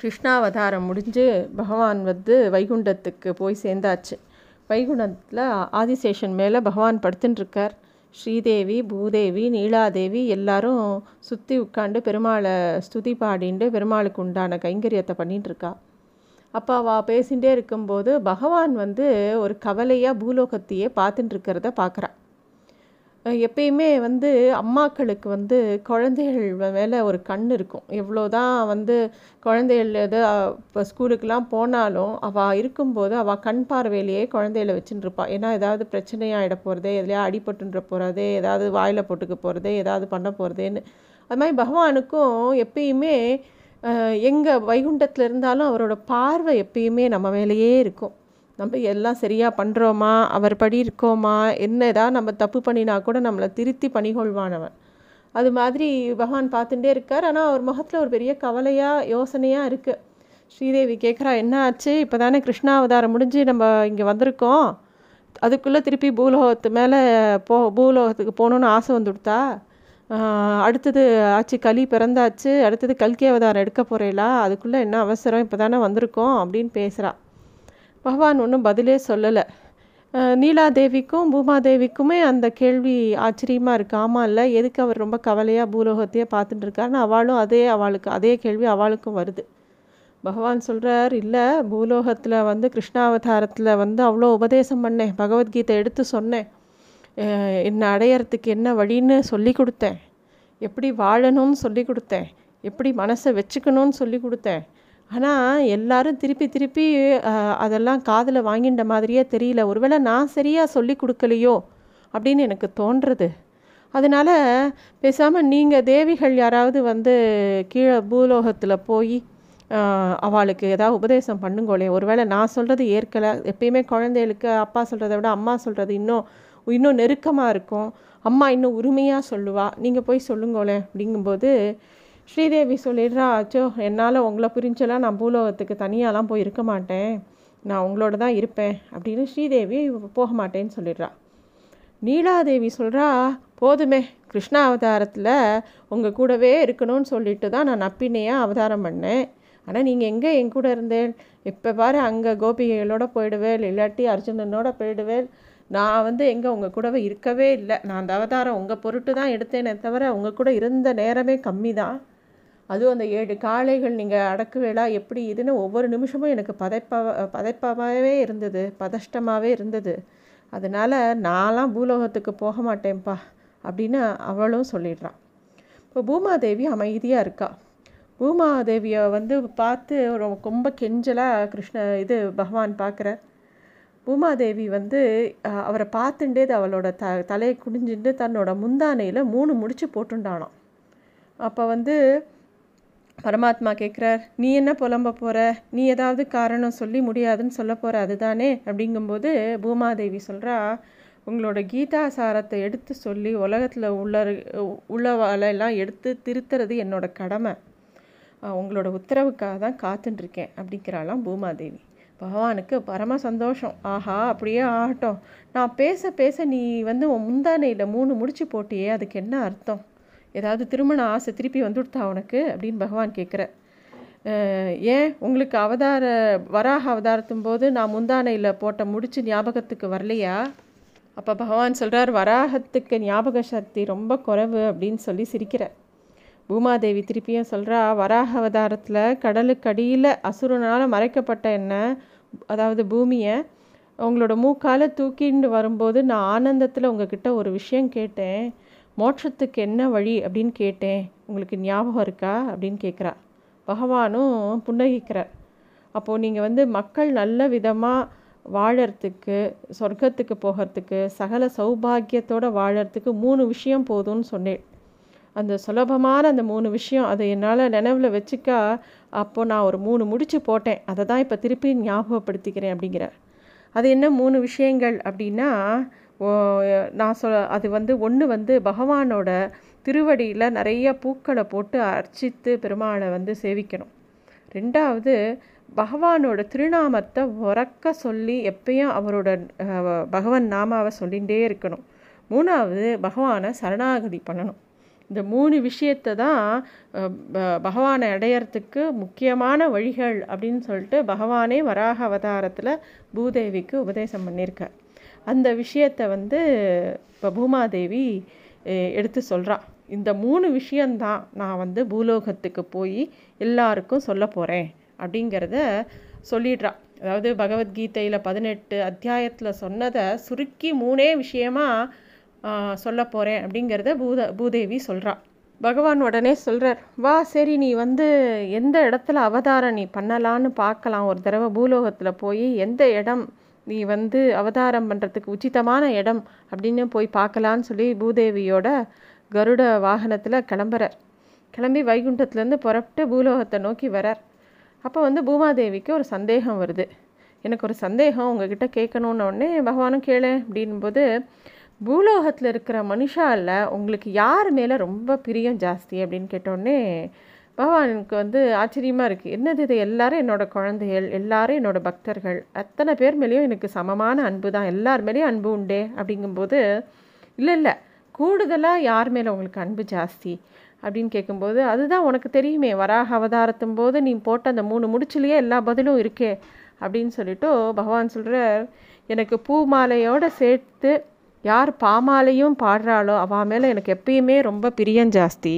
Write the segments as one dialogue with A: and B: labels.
A: கிருஷ்ணாவதாரம் முடிஞ்சு பகவான் வந்து வைகுண்டத்துக்கு போய் சேர்ந்தாச்சு. வைகுண்டத்தில் ஆதிசேஷன் மேலே பகவான் படுத்துட்டுருக்கார் ஸ்ரீதேவி பூதேவி நீலாதேவி எல்லாரும் சுற்றி உட்காந்து பெருமாளை ஸ்துதி பாடிண்டு பெருமாளுக்கு உண்டான கைங்கரியத்தை பண்ணிட்டு அப்போ அவள் பேசிகிட்டே இருக்கும்போது பகவான் வந்து ஒரு கவலையாக பூலோகத்தையே பார்த்துட்டு இருக்கிறத பார்க்குறான் எப்பயுமே வந்து அம்மாக்களுக்கு வந்து குழந்தைகள் மேலே ஒரு கண் இருக்கும். எவ்வளோ தான் வந்து குழந்தைகள் எது இப்போ ஸ்கூலுக்கெலாம் போனாலும் அவள் இருக்கும்போது அவள் கண் பார்வையிலேயே குழந்தைகளை வச்சுட்டு இருப்பாள் ஏன்னா ஏதாவது பிரச்சனையாகிட போகிறதே எதுலையா அடிபட்டுன்ற போகிறதே ஏதாவது வாயில் போட்டுக்க போகிறதே ஏதாவது பண்ண போகிறதேன்னு அது மாதிரி பகவானுக்கும் எப்பயுமே எங்கே வைகுண்டத்தில் இருந்தாலும் அவரோட பார்வை எப்பயுமே நம்ம மேலேயே இருக்கும். நம்ம எல்லாம் சரியாக பண்ணுறோமா அவர் படி இருக்கோமா? என்ன ஏதாவது நம்ம தப்பு பண்ணினா கூட நம்மளை திருத்தி பணிகொள்வானவன். அது மாதிரி பகவான் பார்த்துட்டே இருக்கார். ஆனால் அவர் முகத்தில் ஒரு பெரிய கவலையாக யோசனையாக இருக்குது ஸ்ரீதேவி கேட்குறா என்ன ஆச்சு? இப்போ தானே கிருஷ்ணாவதாரம் முடிஞ்சு நம்ம இங்கே வந்திருக்கோம். அதுக்குள்ளே திருப்பி பூலோகத்து மேலே போ பூலோகத்துக்கு போகணுன்னு ஆசை வந்துவிடுத்தா அடுத்தது ஆச்சு களி பிறந்தாச்சு. அடுத்தது கல்கி அவதாரம் எடுக்க போகிறேலா அதுக்குள்ளே என்ன அவசரம்? இப்போ தானே வந்திருக்கோம் அப்படின்னு பேசுகிறாள் பகவான் ஒன்றும் பதிலே சொல்லலை. நீலாதேவிக்கும் பூமாதேவிக்குமே அந்த கேள்வி ஆச்சரியமாக இருக்கு. ஆமாம் இல்லை எதுக்கு அவர் ரொம்ப கவலையாக பூலோகத்தையே பார்த்துட்டு இருக்காருன்னு அவளும் அதே அவளுக்கு அதே கேள்வி அவளுக்கும் வருது. பகவான் சொல்கிறார் இல்லை பூலோகத்தில் வந்து கிருஷ்ணாவதாரத்தில் வந்து அவ்வளோ உபதேசம் பண்ணேன். பகவத்கீதை எடுத்து சொன்னேன். என்னை அடையறதுக்கு என்ன வழின்னு சொல்லி கொடுத்தேன். எப்படி வாழணும்னு சொல்லி கொடுத்தேன். எப்படி மனசை வச்சுக்கணும்னு சொல்லி கொடுத்தேன். ஆனால் எல்லாரும் திருப்பி திருப்பி அதெல்லாம் காதில் வாங்கிட்ட மாதிரியே தெரியல. ஒருவேளை நான் சரியாக சொல்லி கொடுக்கலையோ அப்படின்னு எனக்கு தோன்றுறது. அதனால் பேசாமல் நீங்கள் தேவிகள் யாராவது வந்து கீழே பூலோகத்தில் போய் அவளுக்கு ஏதாவது உபதேசம் பண்ணுங்கோளே ஒருவேளை நான் சொல்கிறது ஏற்கலை. எப்பயுமே குழந்தைகளுக்கு அப்பா சொல்கிறத விட அம்மா சொல்கிறது இன்னும் இன்னும் நெருக்கமாக இருக்கும். அம்மா இன்னும் உரிமையாக சொல்லுவா. நீங்கள் போய் சொல்லுங்களேன் அப்படிங்கும்போது ஸ்ரீதேவி சொல்லிடுறா அச்சோ என்னால் உங்களை புரிஞ்செல்லாம் நான் பூலோகத்துக்கு தனியாலாம் போய் இருக்க மாட்டேன். நான் உங்களோட தான் இருப்பேன். அப்படின்னு ஸ்ரீதேவி போக மாட்டேன்னு சொல்லிடுறா. நீலாதேவி சொல்கிறா போதுமே கிருஷ்ணா அவதாரத்தில் உங்கள் கூடவே இருக்கணும்னு சொல்லிட்டு தான் நான் நப்பினையாக அவதாரம் பண்ணேன். ஆனால் நீங்கள் எங்கே என் கூட இருந்தேன்? இப்போ பாரு அங்கே கோபிகைகளோட போயிடுவேன் இல்லாட்டி அர்ஜுனனோட போயிடுவேன். நான் வந்து எங்கே உங்கள் கூடவே இருக்கவே இல்லை. நான் அந்த அவதாரம் உங்கள் பொருட்டு தான் எடுத்தேனே தவிர உங்கள் கூட இருந்த நேரமே கம்மி தான். அதுவும் அந்த ஏழு காளைகள் நீங்கள் அடக்குவேளா எப்படி இதுன்னு ஒவ்வொரு நிமிஷமும் எனக்கு பதைப்பாக பதைப்பாகவே இருந்தது பதஷ்டமாகவே இருந்தது. அதனால் நான்லாம் பூலோகத்துக்கு போக மாட்டேன்ப்பா அப்படின்னு அவளும் சொல்லிடுறான் இப்போ பூமாதேவி அமைதியாக இருக்கா? பூமாதேவியை வந்து பார்த்து ரொம்ப கெஞ்சலாக கிருஷ்ண இது பகவான் பார்க்குறார். பூமாதேவி வந்து அவரை பார்த்துட்டேது அவளோட த தலையை குடிஞ்சுட்டு தன்னோட முந்தானையில் மூணு முடிச்சு போட்டுண்டானாம். அப்போ வந்து பரமாத்மா கேட்குறார் நீ என்ன புலம்ப போகிற நீ ஏதாவது காரணம் சொல்லி முடியாதுன்னு சொல்ல போகிற அதுதானே? அப்படிங்கும்போது பூமாதேவி சொல்கிறா உங்களோட கீதா சாரத்தை எடுத்து சொல்லி உலகத்தில் உள்ள உள்ளவாலெல்லாம் எடுத்து திருத்துறது என்னோட கடமை. உங்களோட உத்தரவுக்காக தான் காத்துட்ருக்கேன் அப்படிங்கிறாளாம் பூமாதேவி. பகவானுக்கு பரம சந்தோஷம். ஆஹா அப்படியே ஆகட்டும். நான் பேச பேச நீ வந்து உன் முந்தானையில் மூணு முடிச்சு போட்டியே அதுக்கு என்ன அர்த்தம்? ஏதாவது திருமண ஆசை திருப்பி வந்துடுத்தா உனக்கு? அப்படின்னு பகவான் கேட்குற. ஏன்? உங்களுக்கு அவதார வராக அவதாரத்தும் போது நான் முந்தானையில் போட்ட முடிச்சு ஞாபகத்துக்கு வரலையா? அப்போ பகவான் சொல்கிறார் வராகத்துக்கு ஞாபக சக்தி ரொம்ப குறைவு அப்படின்னு சொல்லி சிரிக்கிற. பூமாதேவி திருப்பியும் சொல்கிறா வராக அவதாரத்தில் கடலுக்கு அடியில் அசுரனால் மறைக்கப்பட்ட என்ன அதாவது பூமியை உங்களோட மூக்கால் தூக்கிண்டு வரும்போது நான் ஆனந்தத்தில் உங்ககிட்ட ஒரு விஷயம் கேட்டேன். மோட்சத்துக்கு என்ன வழி அப்படின்னு கேட்டேன். உங்களுக்கு ஞாபகம் இருக்கா? அப்படின்னு கேட்குறா பகவானும் புன்னகிக்கிறார். அப்போது நீங்கள் வந்து மக்கள் நல்ல விதமாக வாழறதுக்கு சொர்க்கத்துக்கு போகிறதுக்கு சகல சௌபாகியத்தோடு வாழறதுக்கு மூணு விஷயம் போதும்னு சொன்னேன். அந்த சுலபமான அந்த மூணு விஷயம் அதை என்னால் நினைவில் வச்சுக்கா அப்போ நான் ஒரு மூணு முடிச்சு போட்டேன். அதை தான் இப்போ திருப்பி ஞாபகப்படுத்திக்கிறேன் அப்படிங்கிறார். அது என்ன மூணு விஷயங்கள் அப்படின்னா நான் சொ அது வந்து ஒன்று வந்து பகவானோட திருவடியில் நிறைய பூக்களை போட்டு அர்ச்சித்து பெருமாளை வந்து சேவிக்கணும். ரெண்டாவது பகவானோட திருநாமத்தை உறக்க சொல்லி எப்பயும் அவரோட பகவான் நாமாவை சொல்லிகிட்டே இருக்கணும். மூணாவது பகவானை சரணாகதி பண்ணணும். இந்த மூணு விஷயத்தை தான் பகவானை அடையறதுக்கு முக்கியமான வழிகள் அப்படின்னு சொல்லிட்டு பகவானே வராக அவதாரத்தில் பூதேவிக்கு உபதேசம் பண்ணியிருக்கார். அந்த விஷயத்தை வந்து இப்போ பூமாதேவி எடுத்து சொல்கிறான் இந்த மூணு விஷயந்தான் நான் வந்து பூலோகத்துக்கு போய் எல்லாருக்கும் சொல்ல போகிறேன் அப்படிங்கிறத சொல்லிடுறான் அதாவது பகவத்கீதையில் பதினெட்டு அத்தியாயத்தில் சொன்னதை சுருக்கி மூணே விஷயமாக சொல்ல போகிறேன் அப்படிங்கிறத பூத பூதேவி சொல்கிறான் பகவான் உடனே சொல்கிறார் வா சரி நீ வந்து எந்த இடத்துல அவதாரம் நீ பண்ணலான்னு பார்க்கலாம். ஒரு தடவை பூலோகத்தில் போய் எந்த இடம் நீ வந்து அவதாரம் பண்ணுறதுக்கு உச்சிதமான இடம் அப்படின்னு போய் பார்க்கலான்னு சொல்லி பூதேவியோட கருட வாகனத்தில் கிளம்புறார். கிளம்பி வைகுண்டத்துலேருந்து புறப்பட்டு பூலோகத்தை நோக்கி வரார். அப்போ வந்து பூமாதேவிக்கு ஒரு சந்தேகம் வருது. எனக்கு ஒரு சந்தேகம் உங்ககிட்ட கேட்கணுன்னு உடனே பகவானும் கேளு அப்படின்போது பூலோகத்தில் இருக்கிற மனுஷாவில் உங்களுக்கு யார் மேலே ரொம்ப பிரியம் ஜாஸ்தி அப்படின்னு கேட்டோடனே பகவானுக்கு வந்து ஆச்சரியமாக இருக்குது என்னது இது? எல்லாரும் என்னோடய குழந்தைகள் எல்லாரும் என்னோடய பக்தர்கள். அத்தனை பேர் மேலேயும் எனக்கு சமமான அன்பு தான். எல்லார் மேலேயும் அன்பு உண்டே அப்படிங்கும்போது இல்லை இல்லை. கூடுதலாக யார் மேலே உங்களுக்கு அன்பு ஜாஸ்தி? அப்படின்னு கேட்கும்போது அதுதான் உனக்கு தெரியுமே. வராக அவதாரத்தும் போது நீ போட்ட அந்த மூணு முடிச்சுலேயே எல்லா பதிலும் இருக்கே அப்படின்னு சொல்லிட்டு பகவான் சொல்கிறார் எனக்கு பூ மாலையோடு சேர்த்து யார் பாமாலையும் பாடுறாளோ அவள் மேலே எனக்கு எப்பயுமே ரொம்ப பிரியம் ஜாஸ்தி.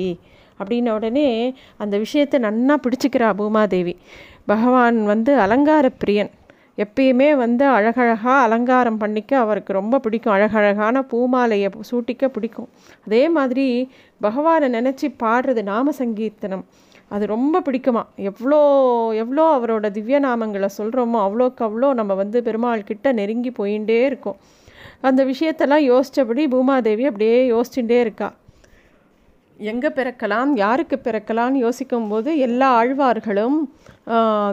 A: அப்படின்ன உடனே அந்த விஷயத்தை நன்னா பிடிச்சிக்கிறா பூமாதேவி. பகவான் வந்து அலங்கார பிரியன் எப்பயுமே வந்து அழகழகாக அலங்காரம் பண்ணிக்க அவருக்கு ரொம்ப பிடிக்கும். அழகழகான பூமாலையை சூட்டிக்க பிடிக்கும். அதே மாதிரி பகவானை நினச்சி பாடுறது நாம சங்கீர்த்தனம். அது ரொம்ப பிடிக்குமா? எவ்வளோ எவ்வளோ அவரோட திவ்ய நாமங்களை சொல்கிறோமோ அவ்வளோக்கு அவ்வளோ நம்ம வந்து பெருமாள் கிட்ட நெருங்கி போயிட்டே இருக்கோம். அந்த விஷயத்தெல்லாம் யோசித்தபடி பூமாதேவி அப்படியே யோசிச்சுட்டே இருக்கா. எங்கே பிறக்கலாம் யாருக்கு பிறக்கலாம்னு யோசிக்கும்போது எல்லா ஆழ்வார்களும்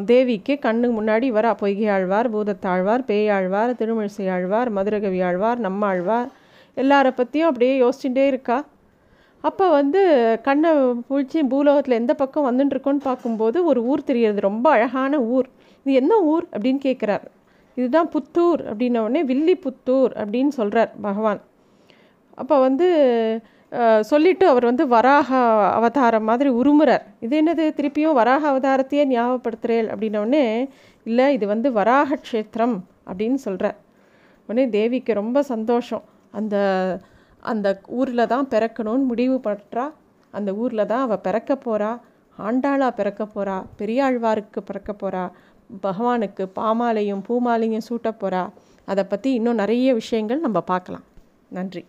A: தேவிக்கு கண்ணு முன்னாடி வரா பொய்கை ஆழ்வார் பூதத்தாழ்வார் பேயாழ்வார் திருமிழிசை ஆழ்வார் மதுரகவி ஆழ்வார் நம்ம ஆழ்வார். எல்லாரை பற்றியும் அப்படியே யோசிச்சுட்டே இருக்கா? அப்போ வந்து கண்ணை பூழ்ச்சி பூலோகத்தில் எந்த பக்கம் வந்துட்டுருக்கோன்னு பார்க்கும்போது ஒரு ஊர் தெரிகிறது ரொம்ப அழகான ஊர். இது என்ன ஊர் அப்படின்னு கேட்குறார் இதுதான் புத்தூர் அப்படின்ன உடனே வில்லி புத்தூர் அப்படின்னு சொல்கிறார் பகவான். அப்போ வந்து சொல்லிவிட்டு அவர் வந்து வராக அவதாரம் மாதிரி உருமுறார். இது என்னது? திருப்பியும் வராக அவதாரத்தையே ஞாபகப்படுத்துகிறேன் அப்படின்னோடனே இல்லை இது வந்து வராக க்ஷேத்திரம் அப்படின்னு சொல்கிறார் உடனே தேவிக்கு ரொம்ப சந்தோஷம். அந்த அந்த ஊரில் தான் பிறக்கணும்னு முடிவு பண்ணுறா அந்த ஊரில் தான் அவள் பிறக்க போகிறா ஆண்டாளாக பிறக்க போகிறா பெரியாழ்வாருக்கு பிறக்க போகிறா பகவானுக்கு பாமாலையும் பூமாலையும் சூட்ட போகிறா அதை பற்றி இன்னும் நிறைய விஷயங்கள் நம்ம பார்க்கலாம். நன்றி.